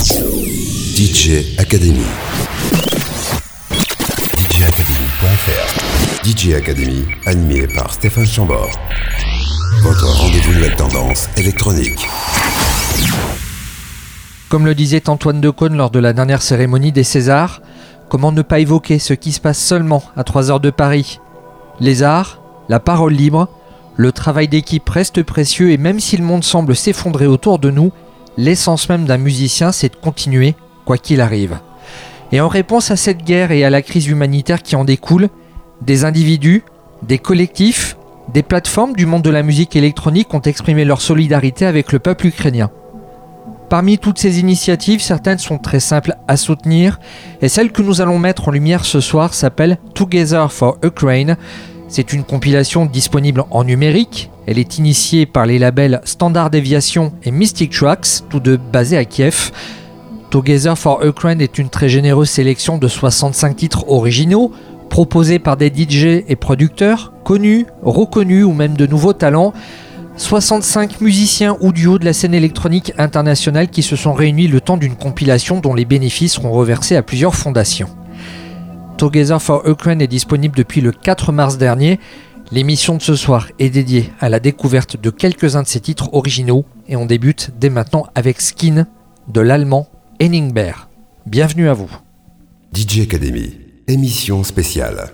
DJ Academy. DJacademy.fr. DJ Academy, animé par Stéphane Chambord. Votre rendez-vous de la tendance électronique. Comme le disait Antoine Decaune lors de la dernière cérémonie des Césars, comment ne pas évoquer ce qui se passe seulement à 3 heures de Paris? Les arts, la parole libre, le travail d'équipe reste précieux et même si le monde semble s'effondrer autour de nous, l'essence même d'un musicien c'est de continuer quoi qu'il arrive. Et en réponse à cette guerre et à la crise humanitaire qui en découle, des individus, des collectifs, des plateformes du monde de la musique électronique ont exprimé leur solidarité avec le peuple ukrainien. Parmi toutes ces initiatives, certaines sont très simples à soutenir et celle que nous allons mettre en lumière ce soir s'appelle Together for Ukraine. C'est une compilation disponible en numérique. Elle est initiée par les labels Standard Deviation et Mystic Tracks, tous deux basés à Kiev. Together for Ukraine est une très généreuse sélection de 65 titres originaux, proposés par des DJ et producteurs, connus, reconnus ou même de nouveaux talents. 65 musiciens ou duos de la scène électronique internationale qui se sont réunis le temps d'une compilation dont les bénéfices seront reversés à plusieurs fondations. Together for Ukraine est disponible depuis le 4 mars dernier. L'émission de ce soir est dédiée à la découverte de quelques-uns de ses titres originaux et on débute dès maintenant avec Skin de l'allemand Henningberg. Bienvenue à vous. DJ Academy, émission spéciale.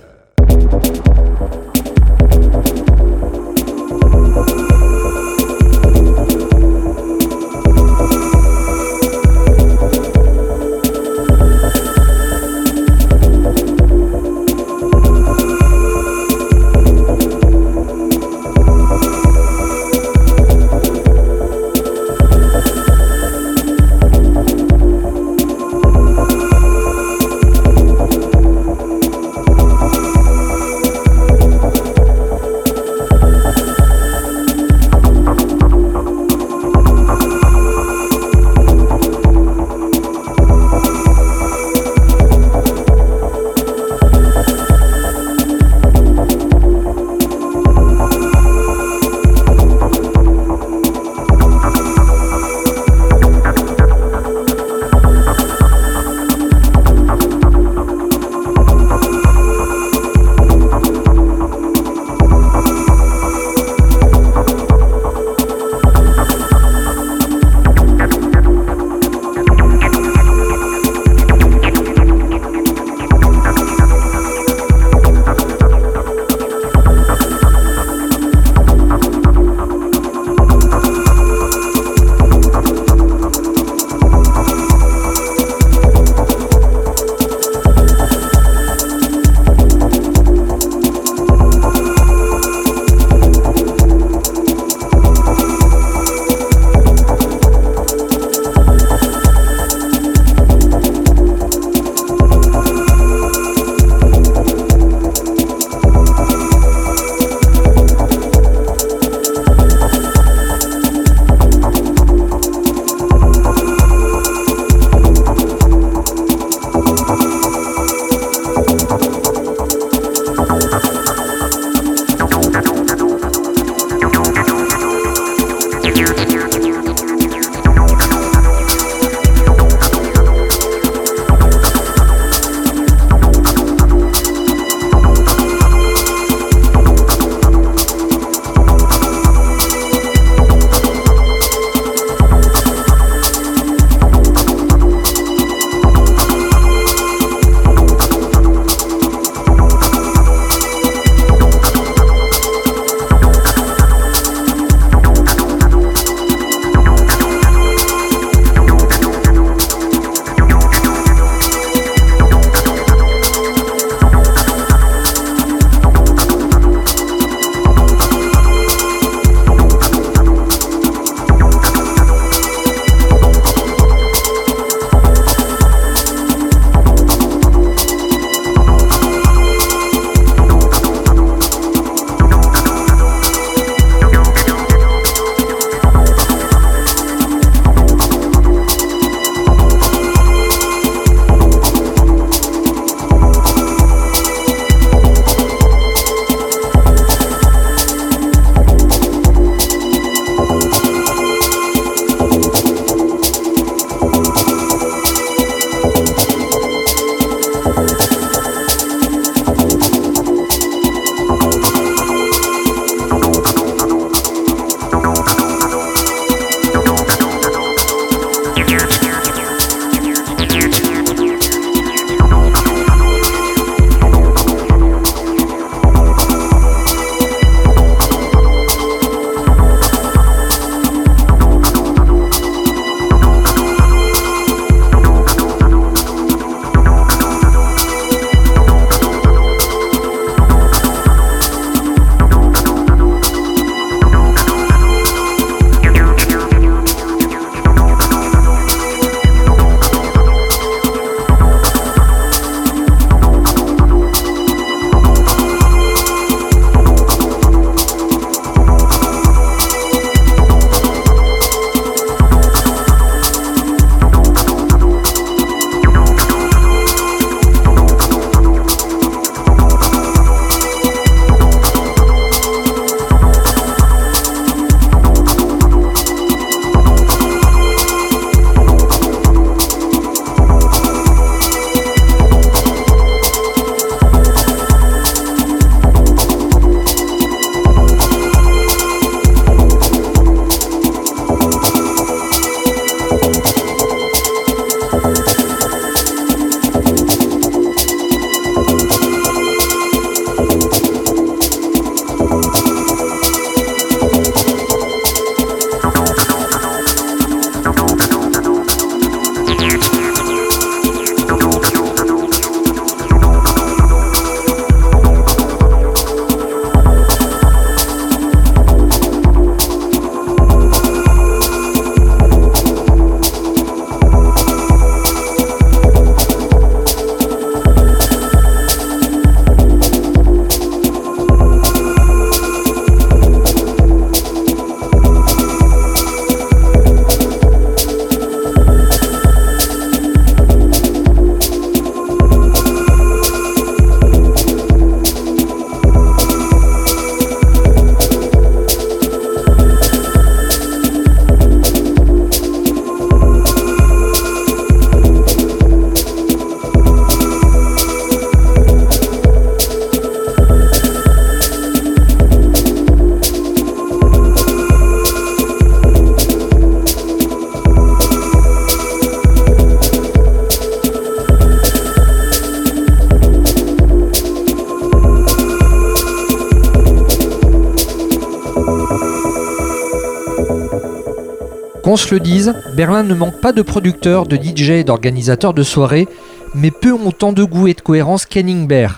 Se le dise, Berlin ne manque pas de producteurs, de DJ et d'organisateurs de soirées, mais peu ont tant de goût et de cohérence qu'Henningberg.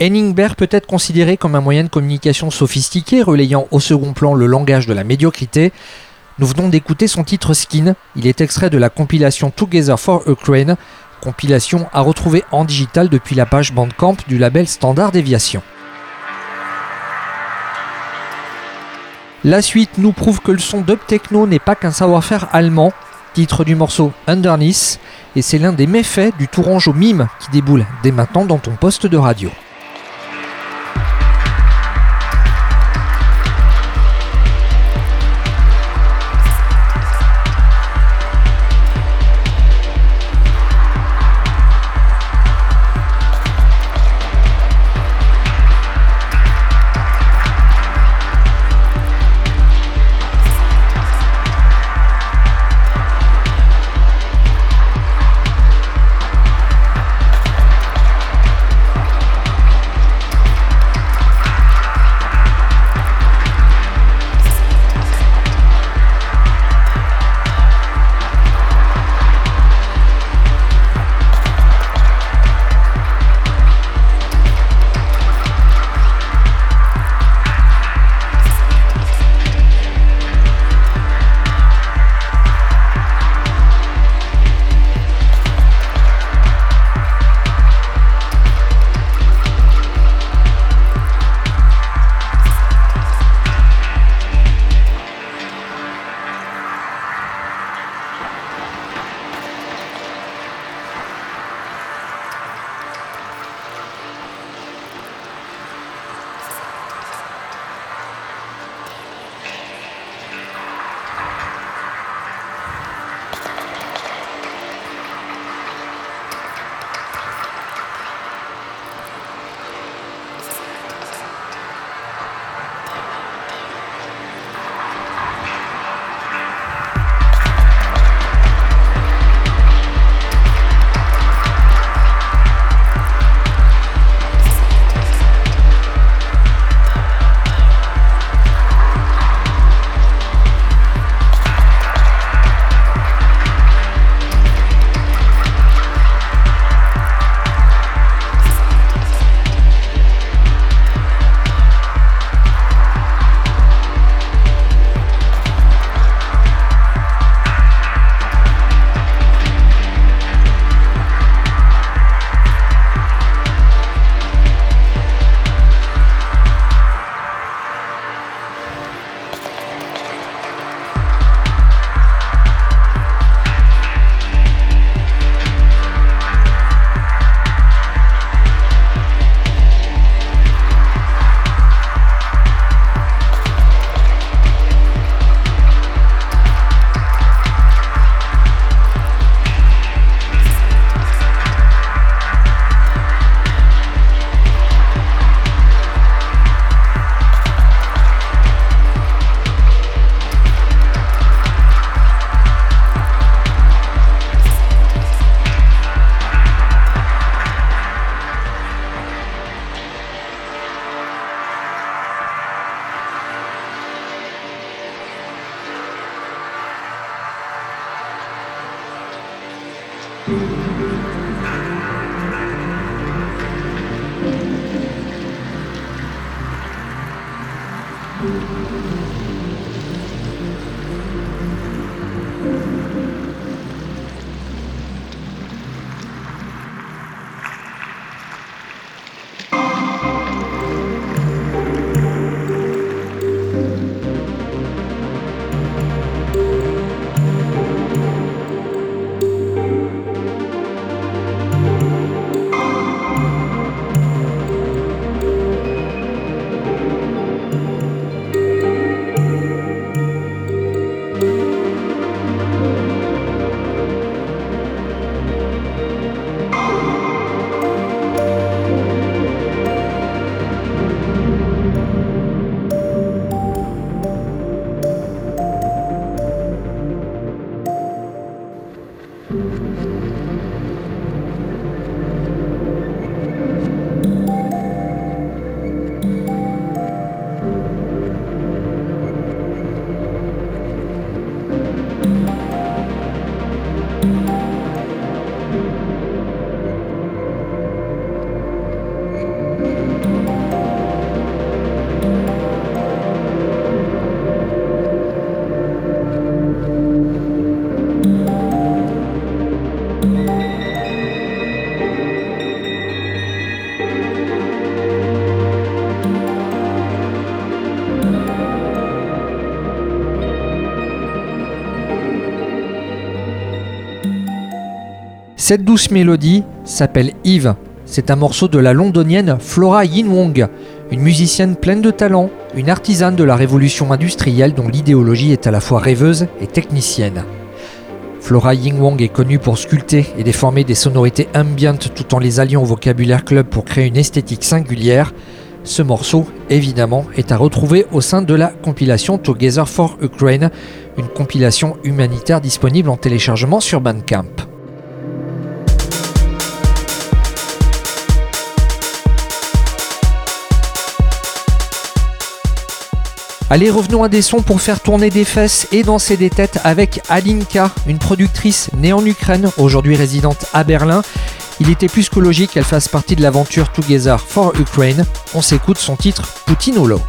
Henningberg peut être considéré comme un moyen de communication sophistiqué, relayant au second plan le langage de la médiocrité. Nous venons d'écouter son titre Skin, il est extrait de la compilation Together for Ukraine, compilation à retrouver en digital depuis la page Bandcamp du label Standard Déviation. La suite nous prouve que le son dub techno n'est pas qu'un savoir-faire allemand, titre du morceau Underneath, et c'est l'un des méfaits du tourange au mime qui déboule dès maintenant dans ton poste de radio. Cette douce mélodie s'appelle Yves. C'est un morceau de la londonienne Flora Yin Wong, une musicienne pleine de talent, une artisane de la révolution industrielle dont l'idéologie est à la fois rêveuse et technicienne. Flora Ying Wong est connue pour sculpter et déformer des sonorités ambiantes tout en les alliant au vocabulaire club pour créer une esthétique singulière. Ce morceau, évidemment, est à retrouver au sein de la compilation Together for Ukraine, une compilation humanitaire disponible en téléchargement sur Bandcamp. Allez, revenons à des sons pour faire tourner des fesses et danser des têtes avec Alinka, une productrice née en Ukraine, aujourd'hui résidente à Berlin. Il était plus que logique qu'elle fasse partie de l'aventure Together for Ukraine. On s'écoute son titre Poutinolo.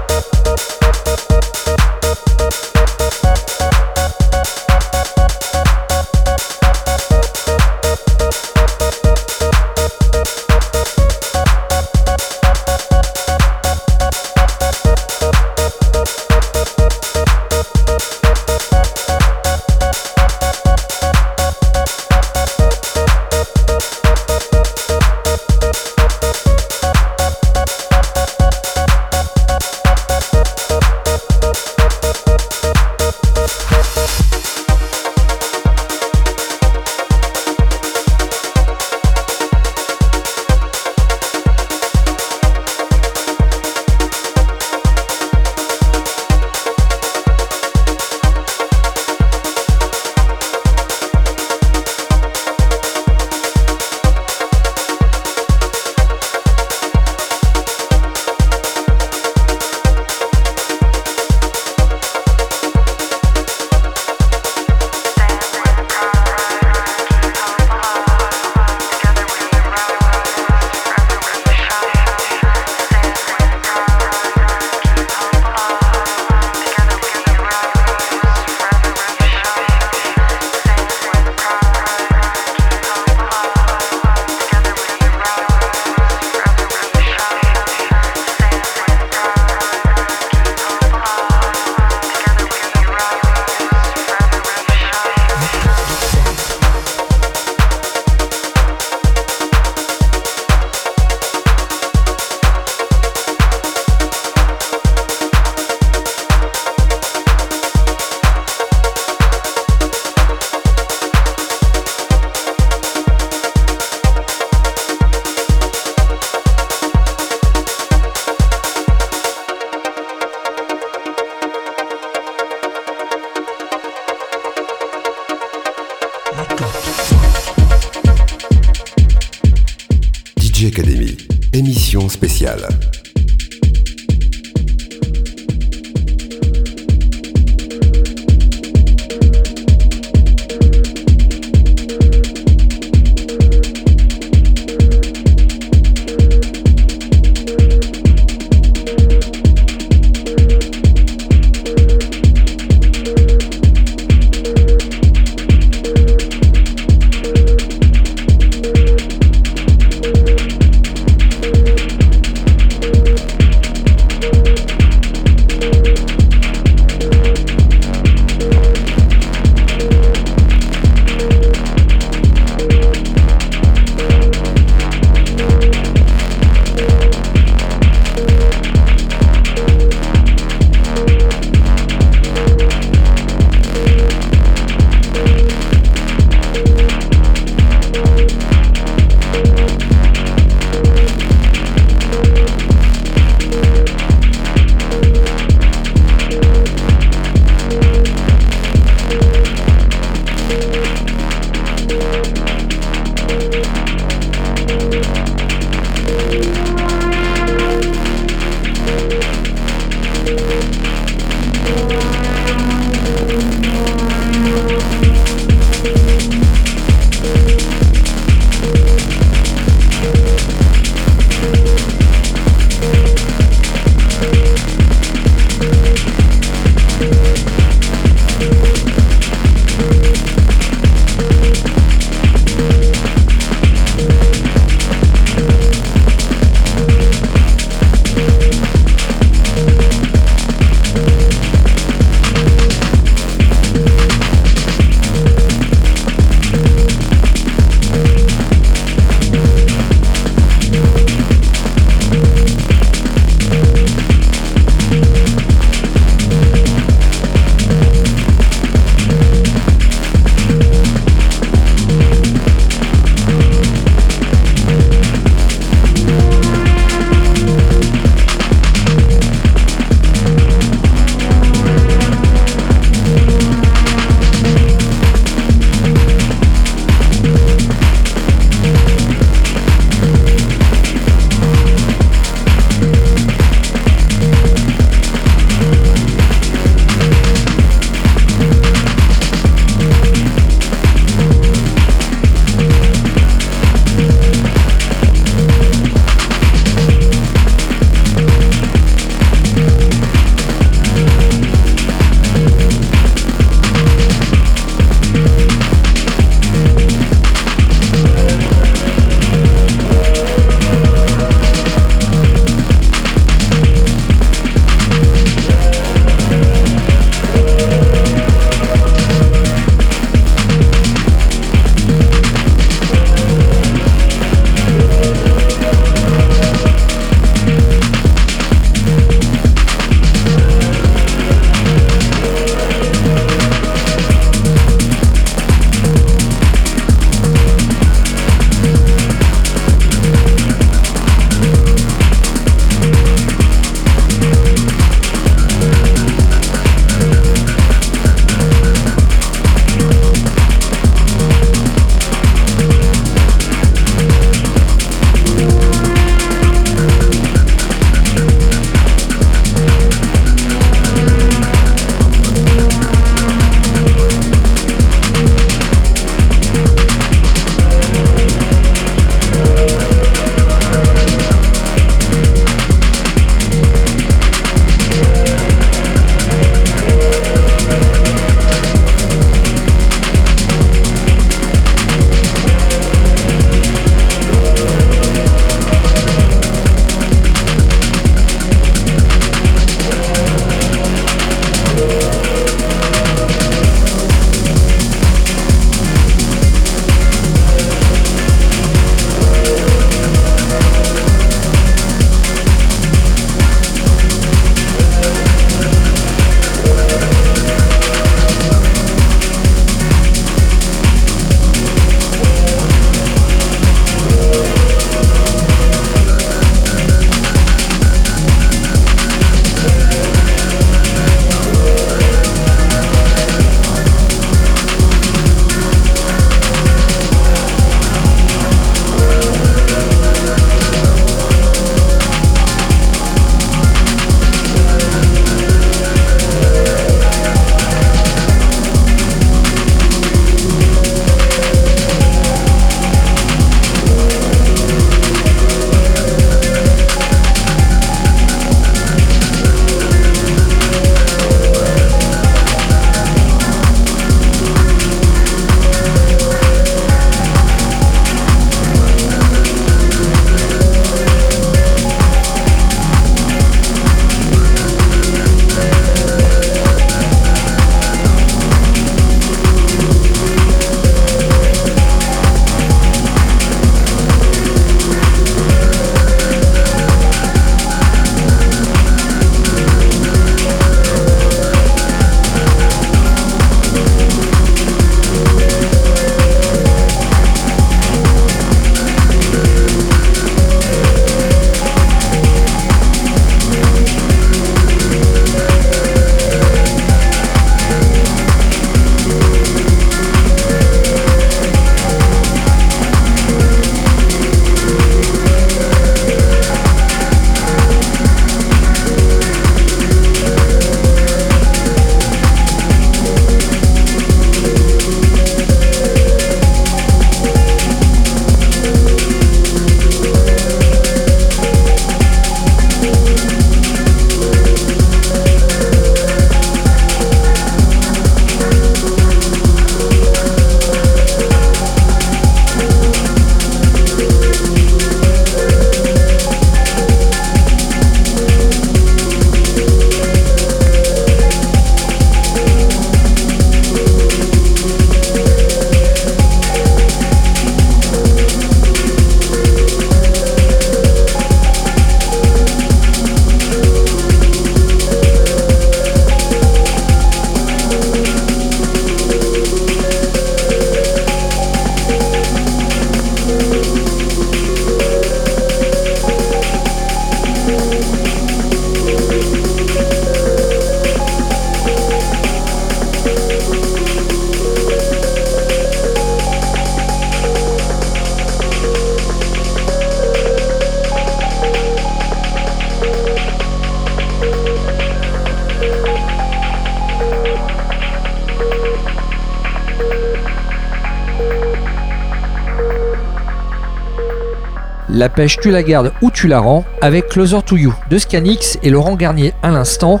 Tu la gardes ou tu la rends avec Closer to You de Scanix et Laurent Garnier à l'instant.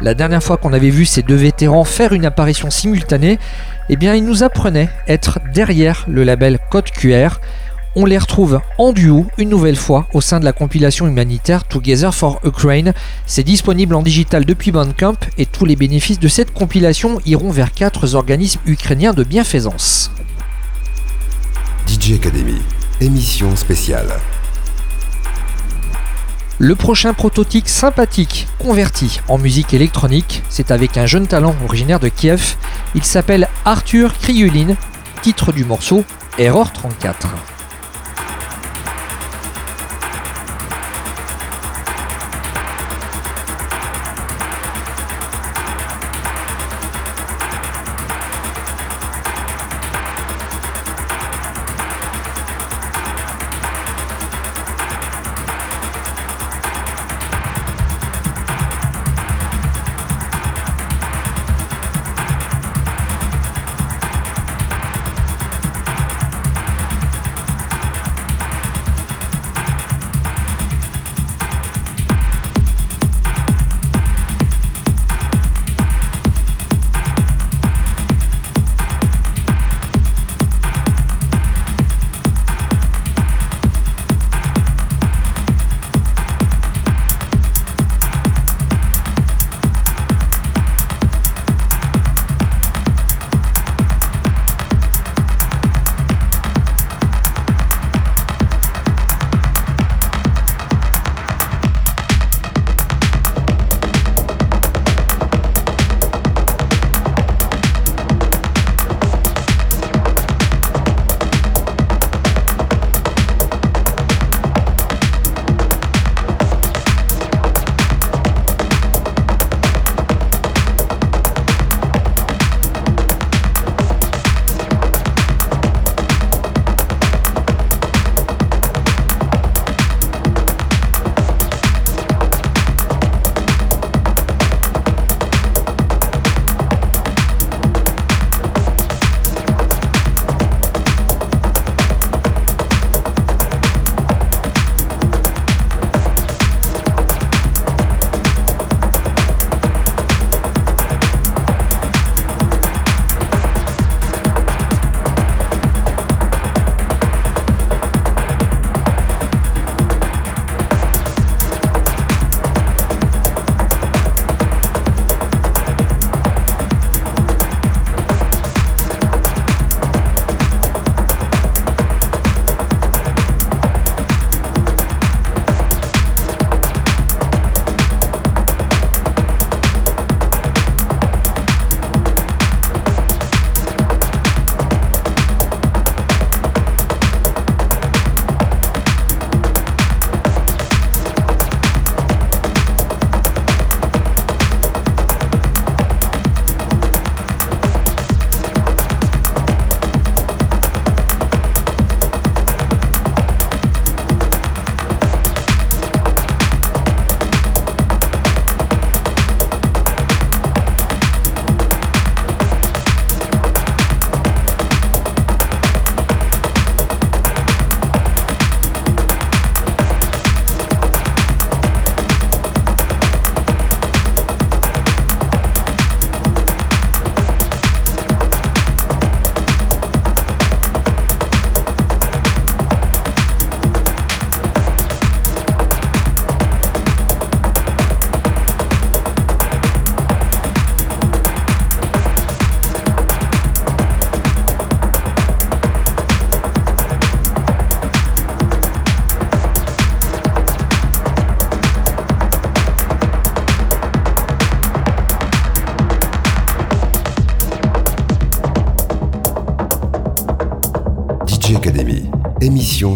La dernière fois qu'on avait vu ces deux vétérans faire une apparition simultanée, eh bien ils nous apprenaient être derrière le label Code QR. On les retrouve en duo une nouvelle fois au sein de la compilation humanitaire Together for Ukraine. C'est disponible en digital depuis Bandcamp et tous les bénéfices de cette compilation iront vers quatre organismes ukrainiens de bienfaisance. DJ Academy, émission spéciale. Le prochain prototype sympathique converti en musique électronique, c'est avec un jeune talent originaire de Kiev. Il s'appelle Arthur Kriulin, titre du morceau Error 34.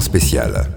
Spéciale.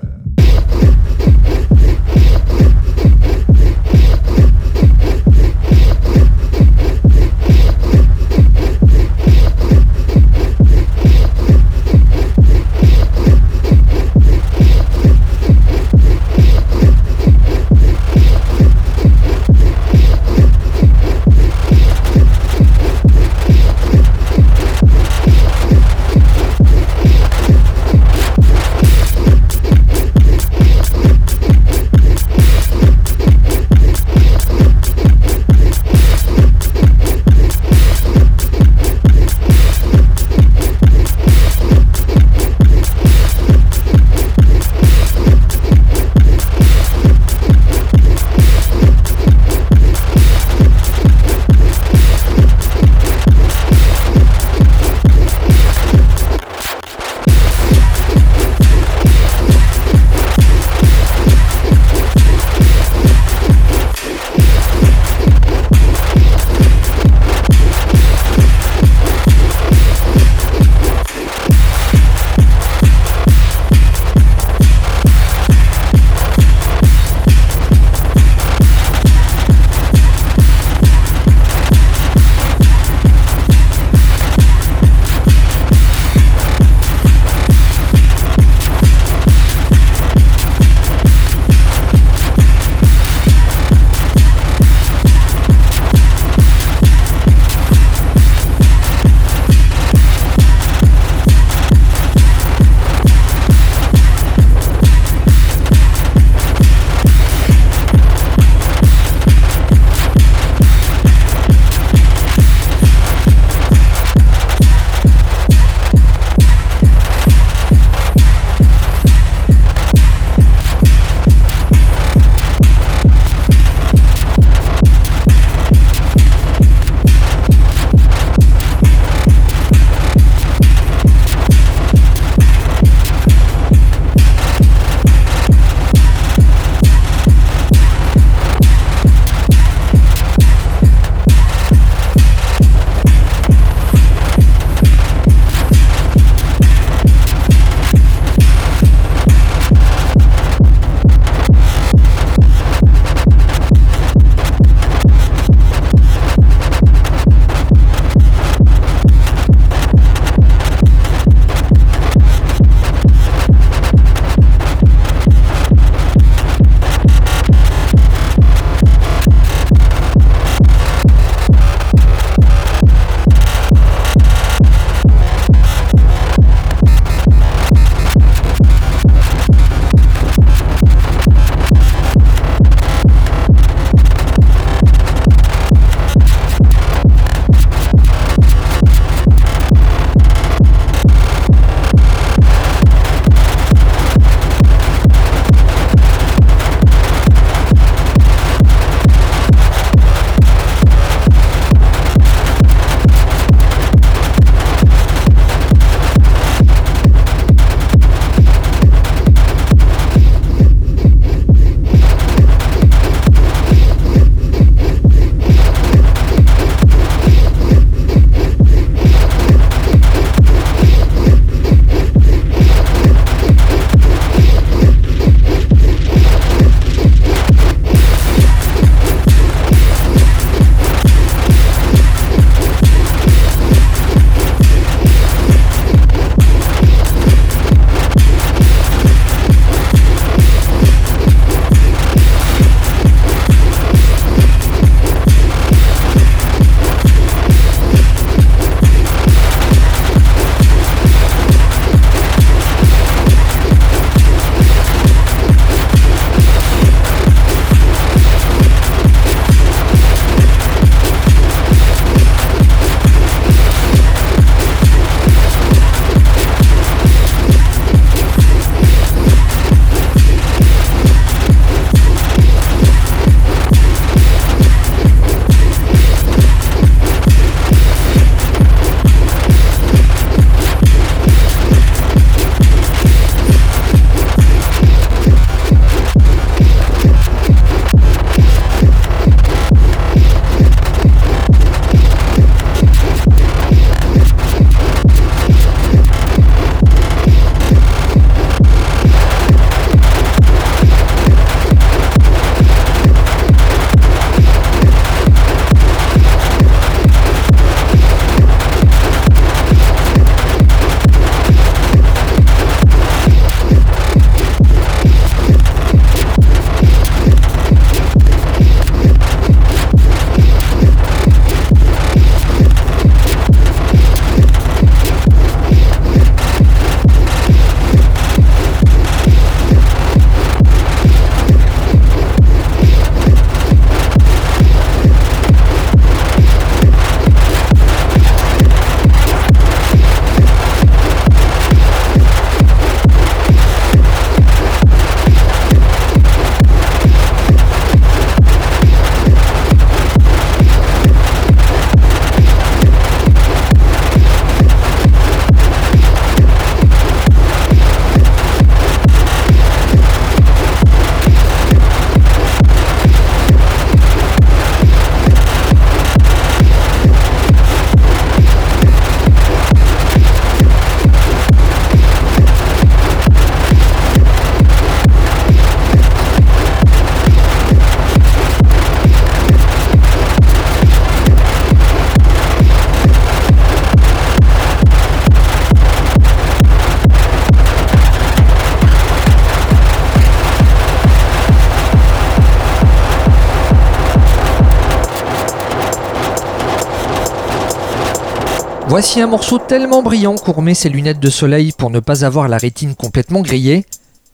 Voici un morceau tellement brillant qu'on remet ses lunettes de soleil pour ne pas avoir la rétine complètement grillée.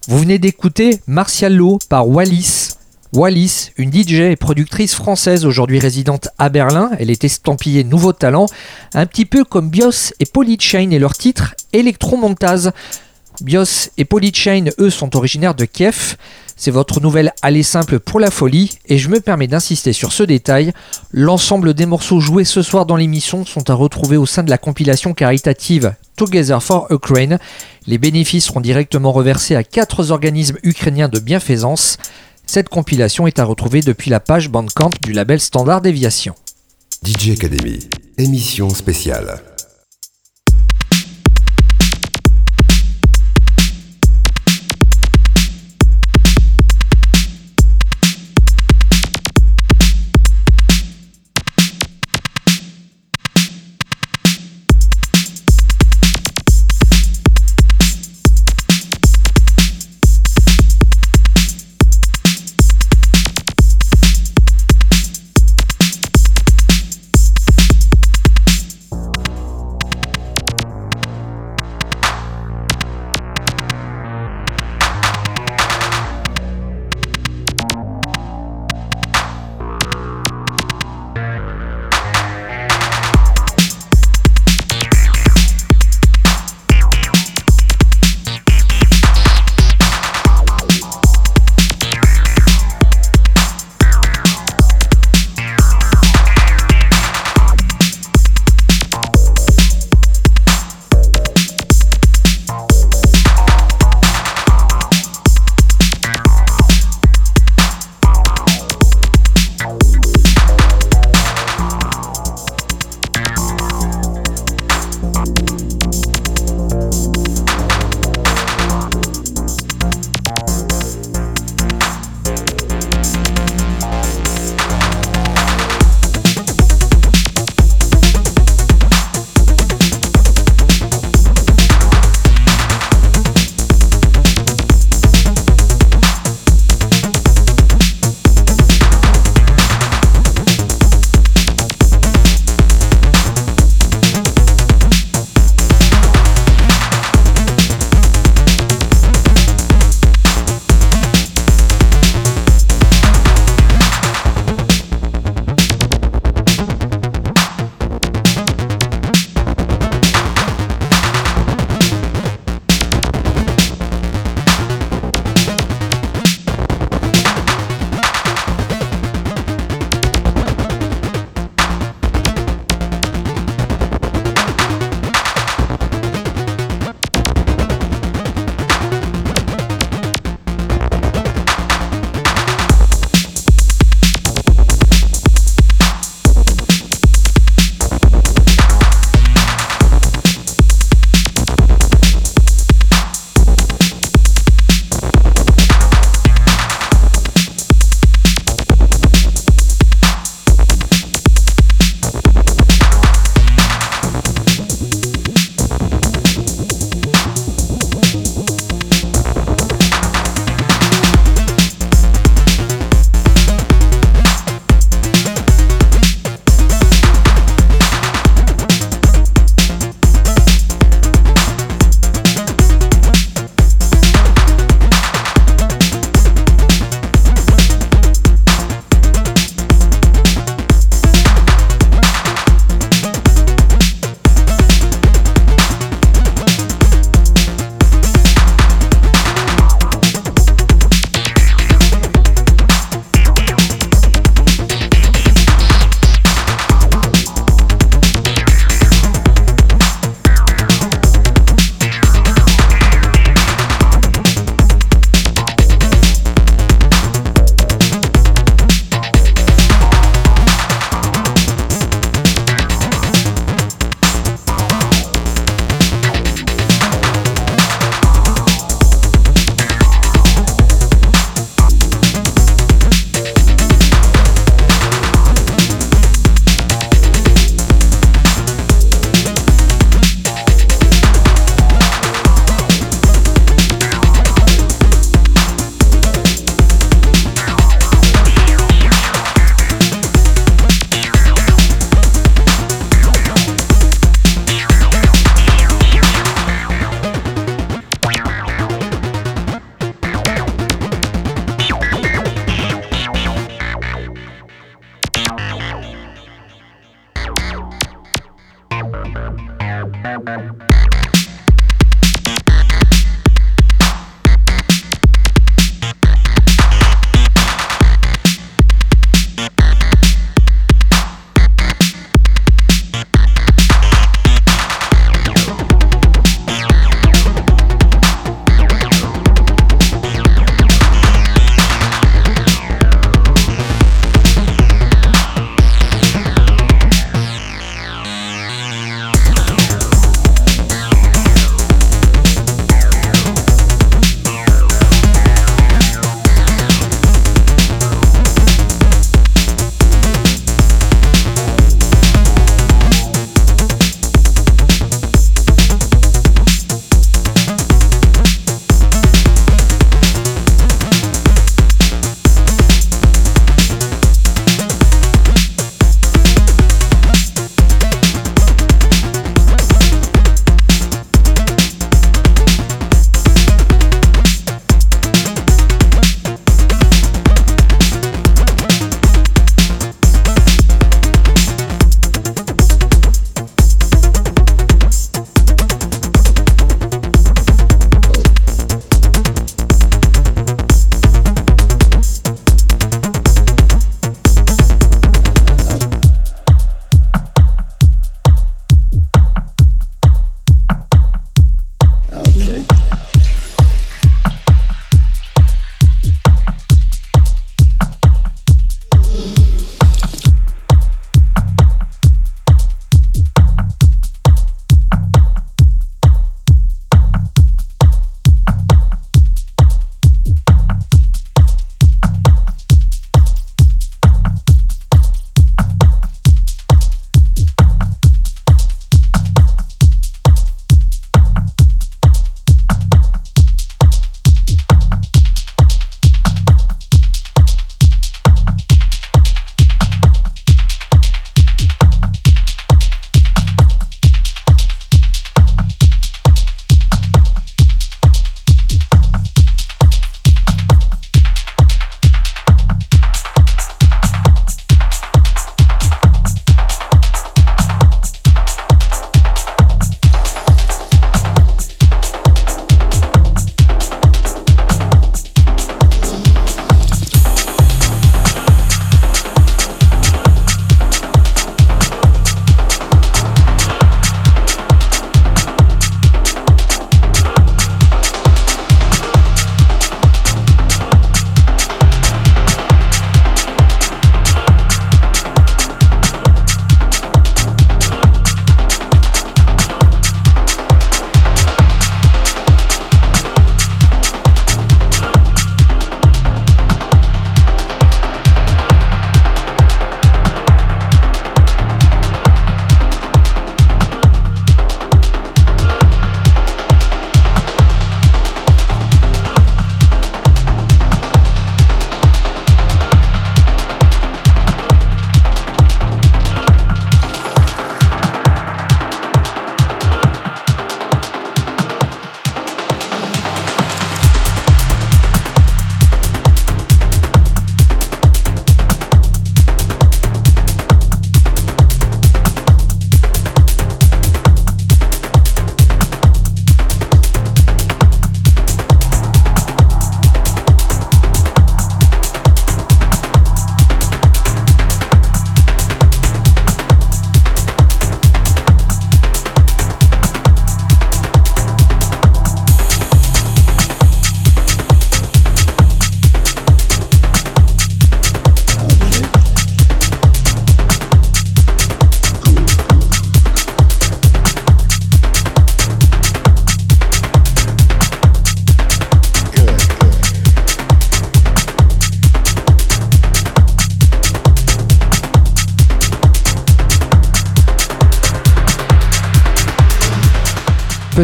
Vous venez d'écouter Martial Low par Wallis. Wallis, une DJ et productrice française aujourd'hui résidente à Berlin, elle est estampillée Nouveau Talent, un petit peu comme Bios et Polychain et leur titre Electromontase. Bios et Polychain, eux, sont originaires de Kiev. C'est votre nouvelle Aller simple pour la folie et je me permets d'insister sur ce détail. L'ensemble des morceaux joués ce soir dans l'émission sont à retrouver au sein de la compilation caritative Together for Ukraine. Les bénéfices seront directement reversés à quatre organismes ukrainiens de bienfaisance. Cette compilation est à retrouver depuis la page Bandcamp du label Standard Déviation. DJ Academy, émission spéciale.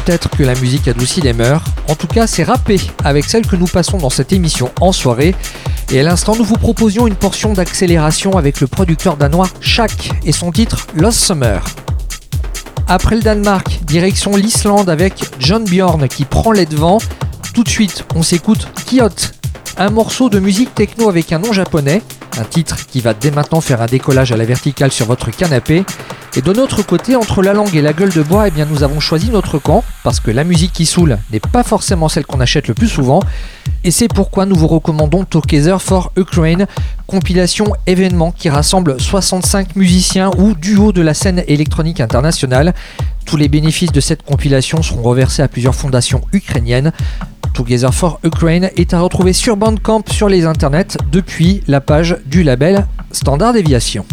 Peut-être que la musique adoucit les mœurs. En tout cas, c'est rappé avec celle que nous passons dans cette émission en soirée. Et à l'instant, nous vous proposions une portion d'accélération avec le producteur danois Shaq et son titre Lost Summer. Après le Danemark, direction l'Islande avec John Bjorn qui prend les devants. Tout de suite, on s'écoute Kiot, un morceau de musique techno avec un nom japonais, un titre qui va dès maintenant faire un décollage à la verticale sur votre canapé. Et de notre côté, entre la langue et la gueule de bois, eh bien, nous avons choisi notre camp, parce que la musique qui saoule n'est pas forcément celle qu'on achète le plus souvent. Et c'est pourquoi nous vous recommandons Together for Ukraine, compilation événement qui rassemble 65 musiciens ou duos de la scène électronique internationale. Tous les bénéfices de cette compilation seront reversés à plusieurs fondations ukrainiennes. Together for Ukraine est à retrouver sur Bandcamp sur les internets depuis la page du label Standard Deviation.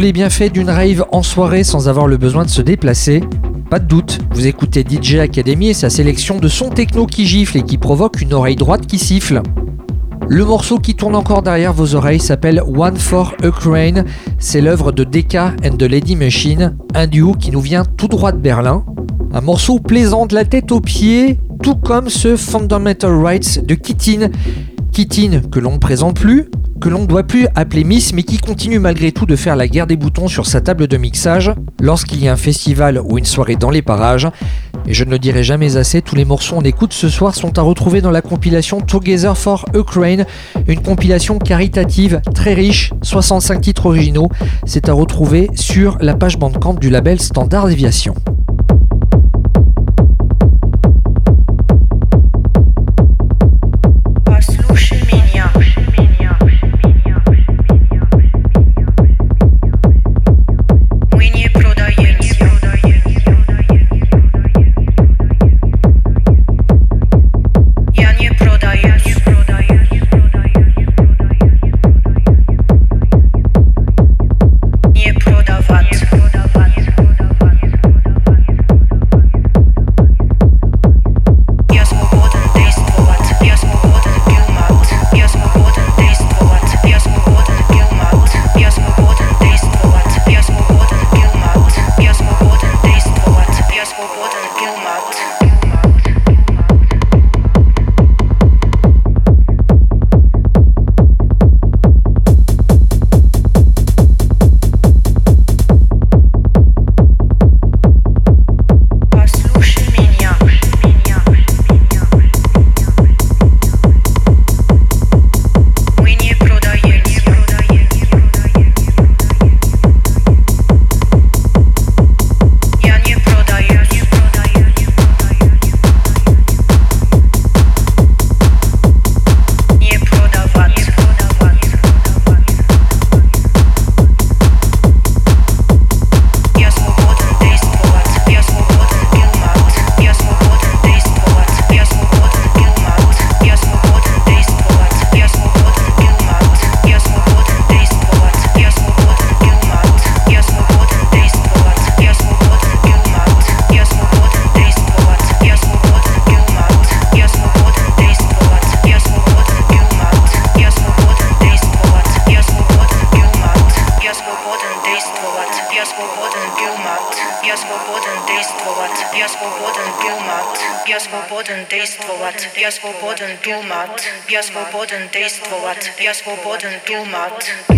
Les bienfaits d'une rave en soirée sans avoir le besoin de se déplacer Pas de doute, vous écoutez DJ Academy et sa sélection de sons techno qui gifle et qui provoque une oreille droite qui siffle. Le morceau qui tourne encore derrière vos oreilles s'appelle One for Ukraine. C'est l'œuvre de Deka and the Lady Machine, un duo qui nous vient tout droit de Berlin. Un morceau plaisant de la tête aux pieds, tout comme ce Fundamental Rights de Kitin. Kitin que l'on ne présente plus, que l'on ne doit plus appeler Miss, mais qui continue malgré tout de faire la guerre des boutons sur sa table de mixage lorsqu'il y a un festival ou une soirée dans les parages. Et je ne le dirai jamais assez, tous les morceaux en écoute ce soir sont à retrouver dans la compilation Together for Ukraine, une compilation caritative très riche, 65 titres originaux. C'est à retrouver sur la page Bandcamp du label Standard Aviation. diasporboden Dumat.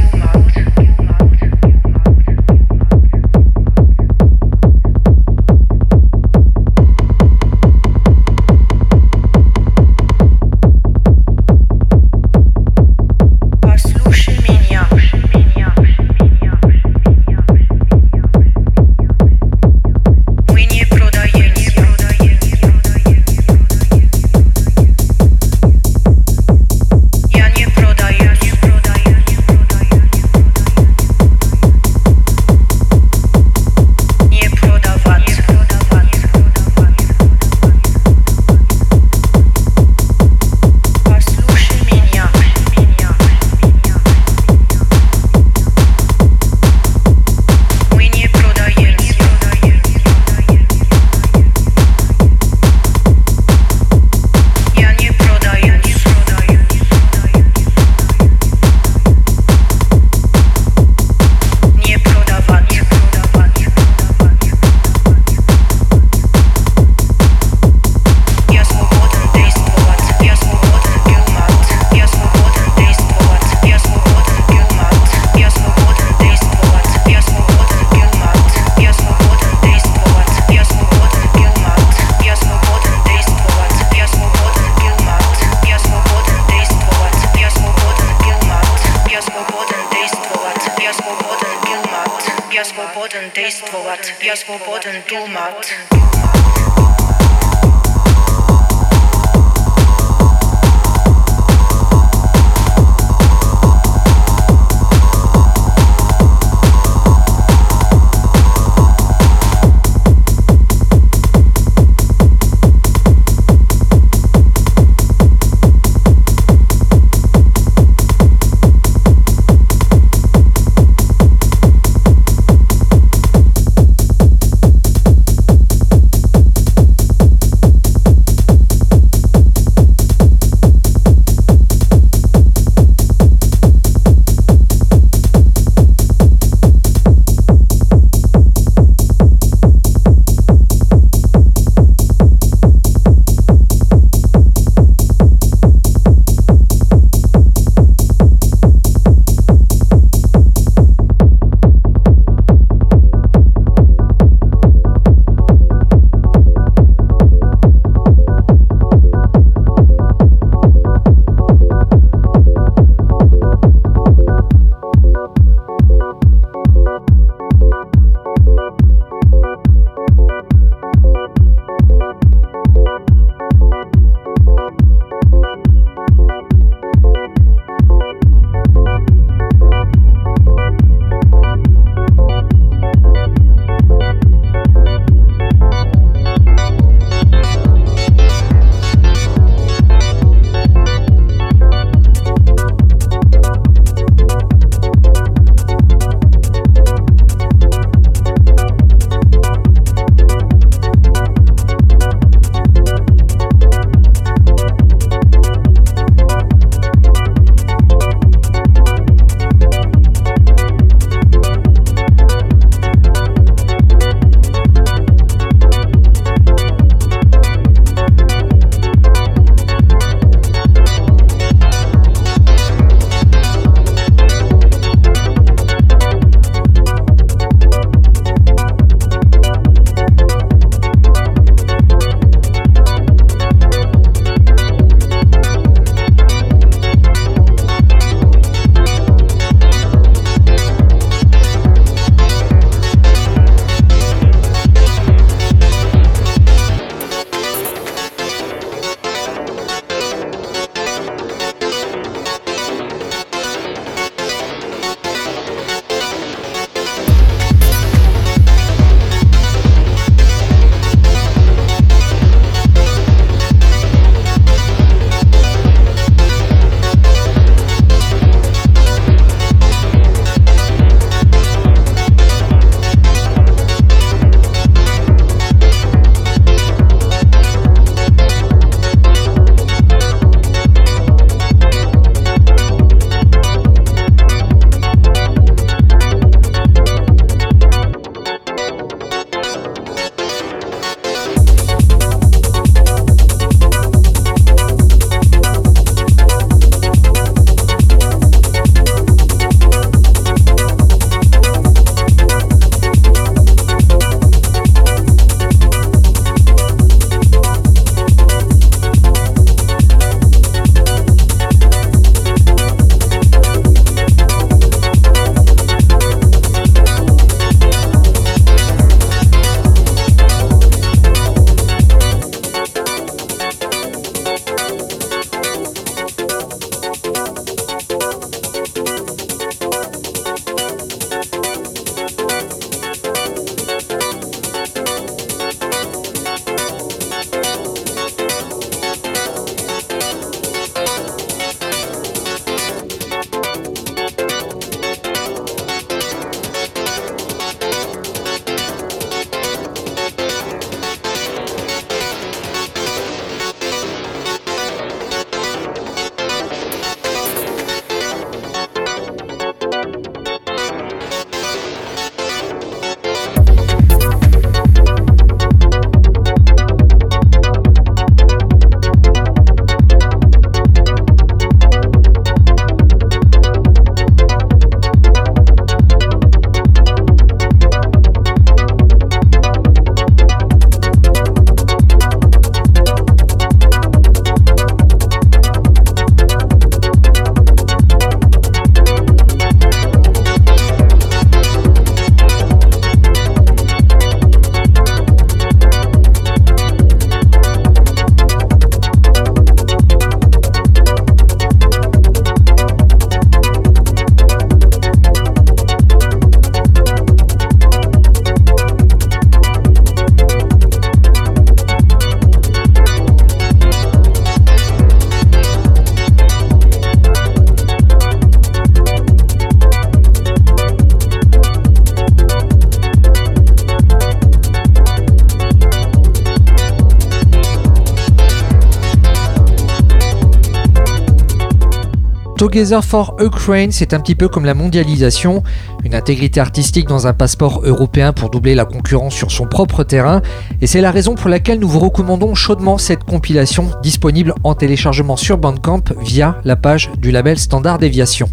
Together for Ukraine, c'est un petit peu comme la mondialisation, une intégrité artistique dans un passeport européen pour doubler la concurrence sur son propre terrain, et c'est la raison pour laquelle nous vous recommandons chaudement cette compilation disponible en téléchargement sur Bandcamp via la page du label Standard Déviation.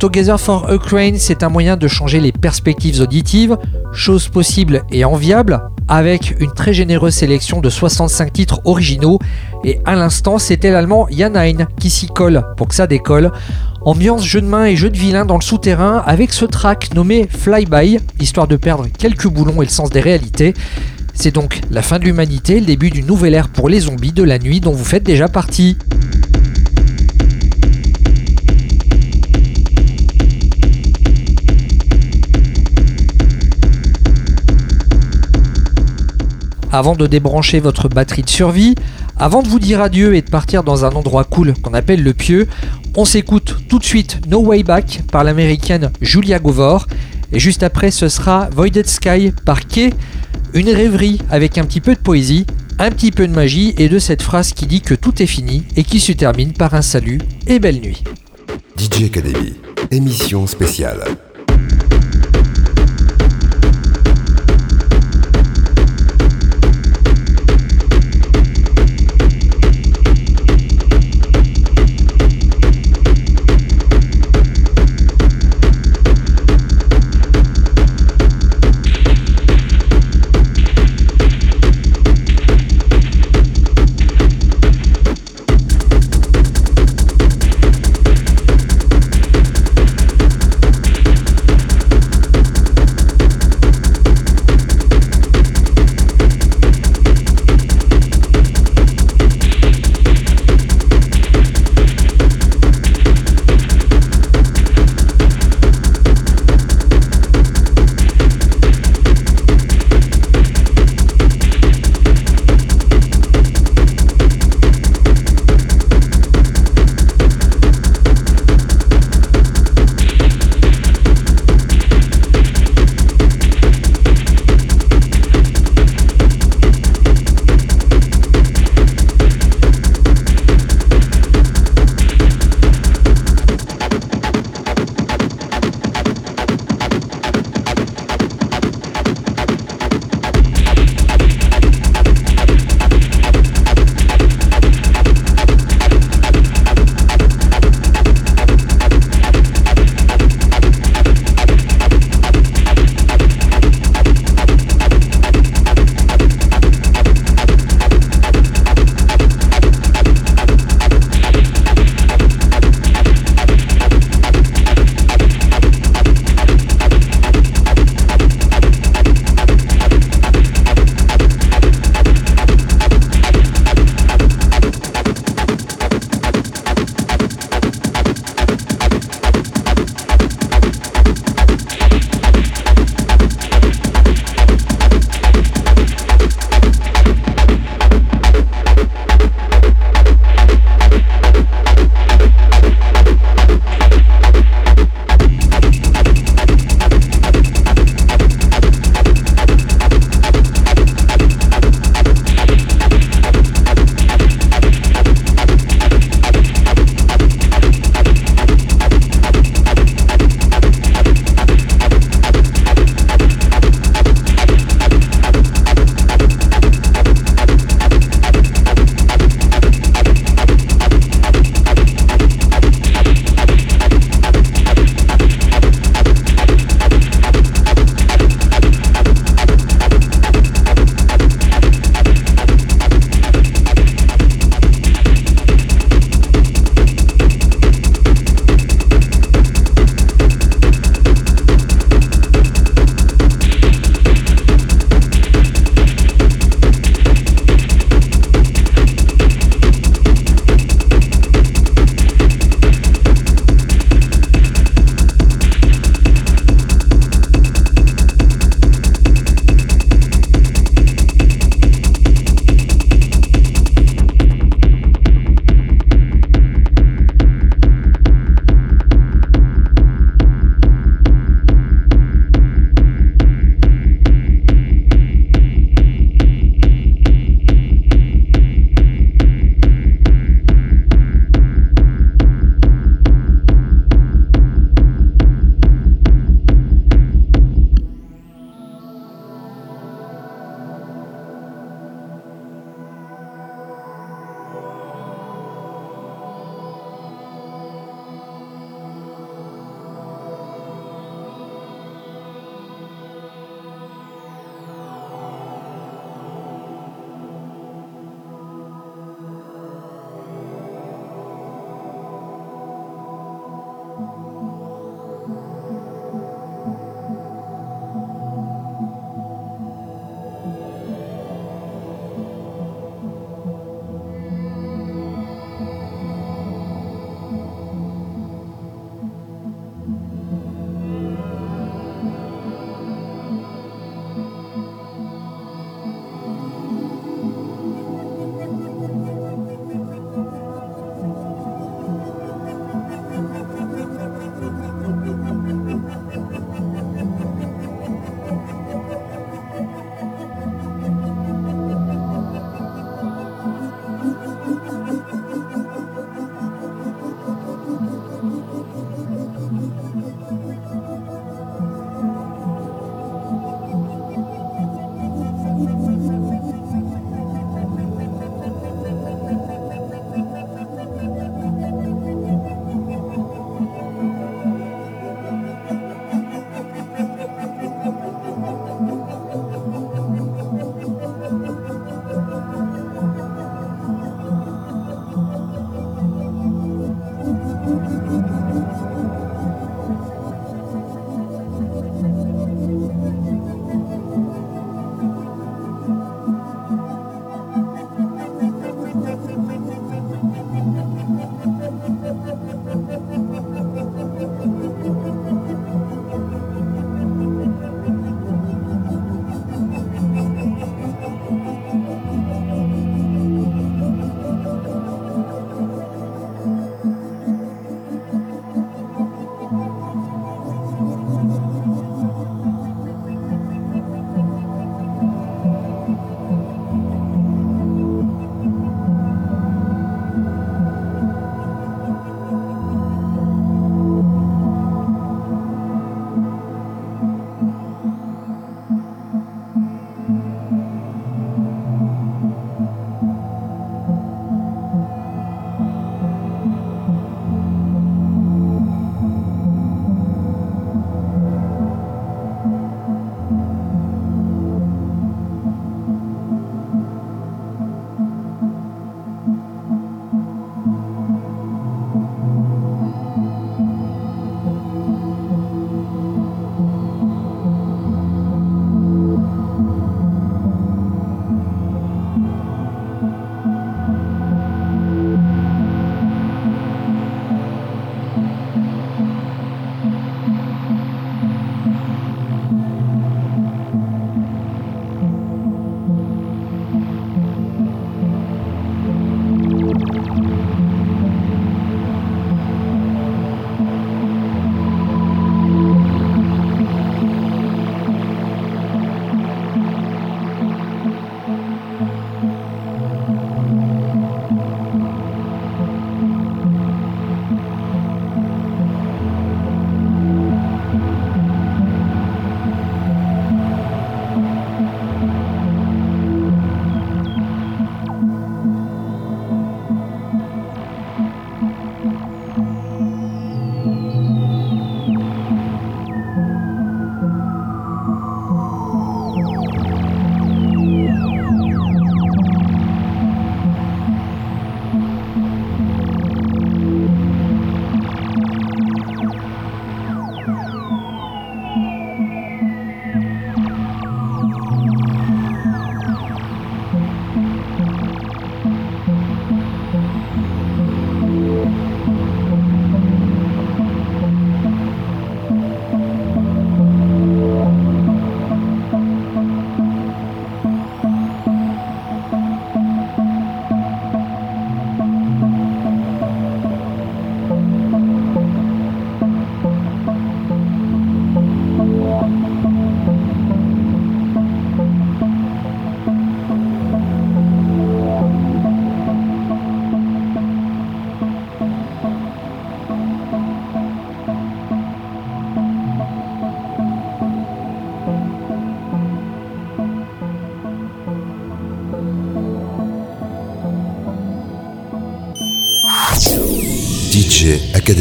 Together for Ukraine, c'est un moyen de changer les perspectives auditives, chose possible et enviable, avec une très généreuse sélection de 65 titres originaux. Et à l'instant, c'était l'allemand Jan qui s'y colle pour que ça décolle. Ambiance jeu de main et jeu de vilain dans le souterrain avec ce track nommé Flyby, histoire de perdre quelques boulons et le sens des réalités. C'est donc la fin de l'humanité, le début d'une nouvelle ère pour les zombies de la nuit dont vous faites déjà partie. Avant de débrancher votre batterie de survie, avant de vous dire adieu et de partir dans un endroit cool qu'on appelle le Pieux, on s'écoute tout de suite No Way Back par l'américaine Julia Govor. Et juste après, ce sera Voided Sky par Kay, une rêverie avec un petit peu de poésie, un petit peu de magie et de cette phrase qui dit que tout est fini et qui se termine par un salut et belle nuit. DJ Academy, émission spéciale.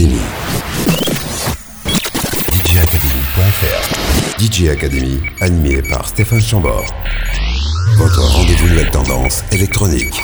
Academy. DJacademy.fr DJ Academy, animé par Stéphane Chambord. Votre rendez-vous nouvelle tendance électronique.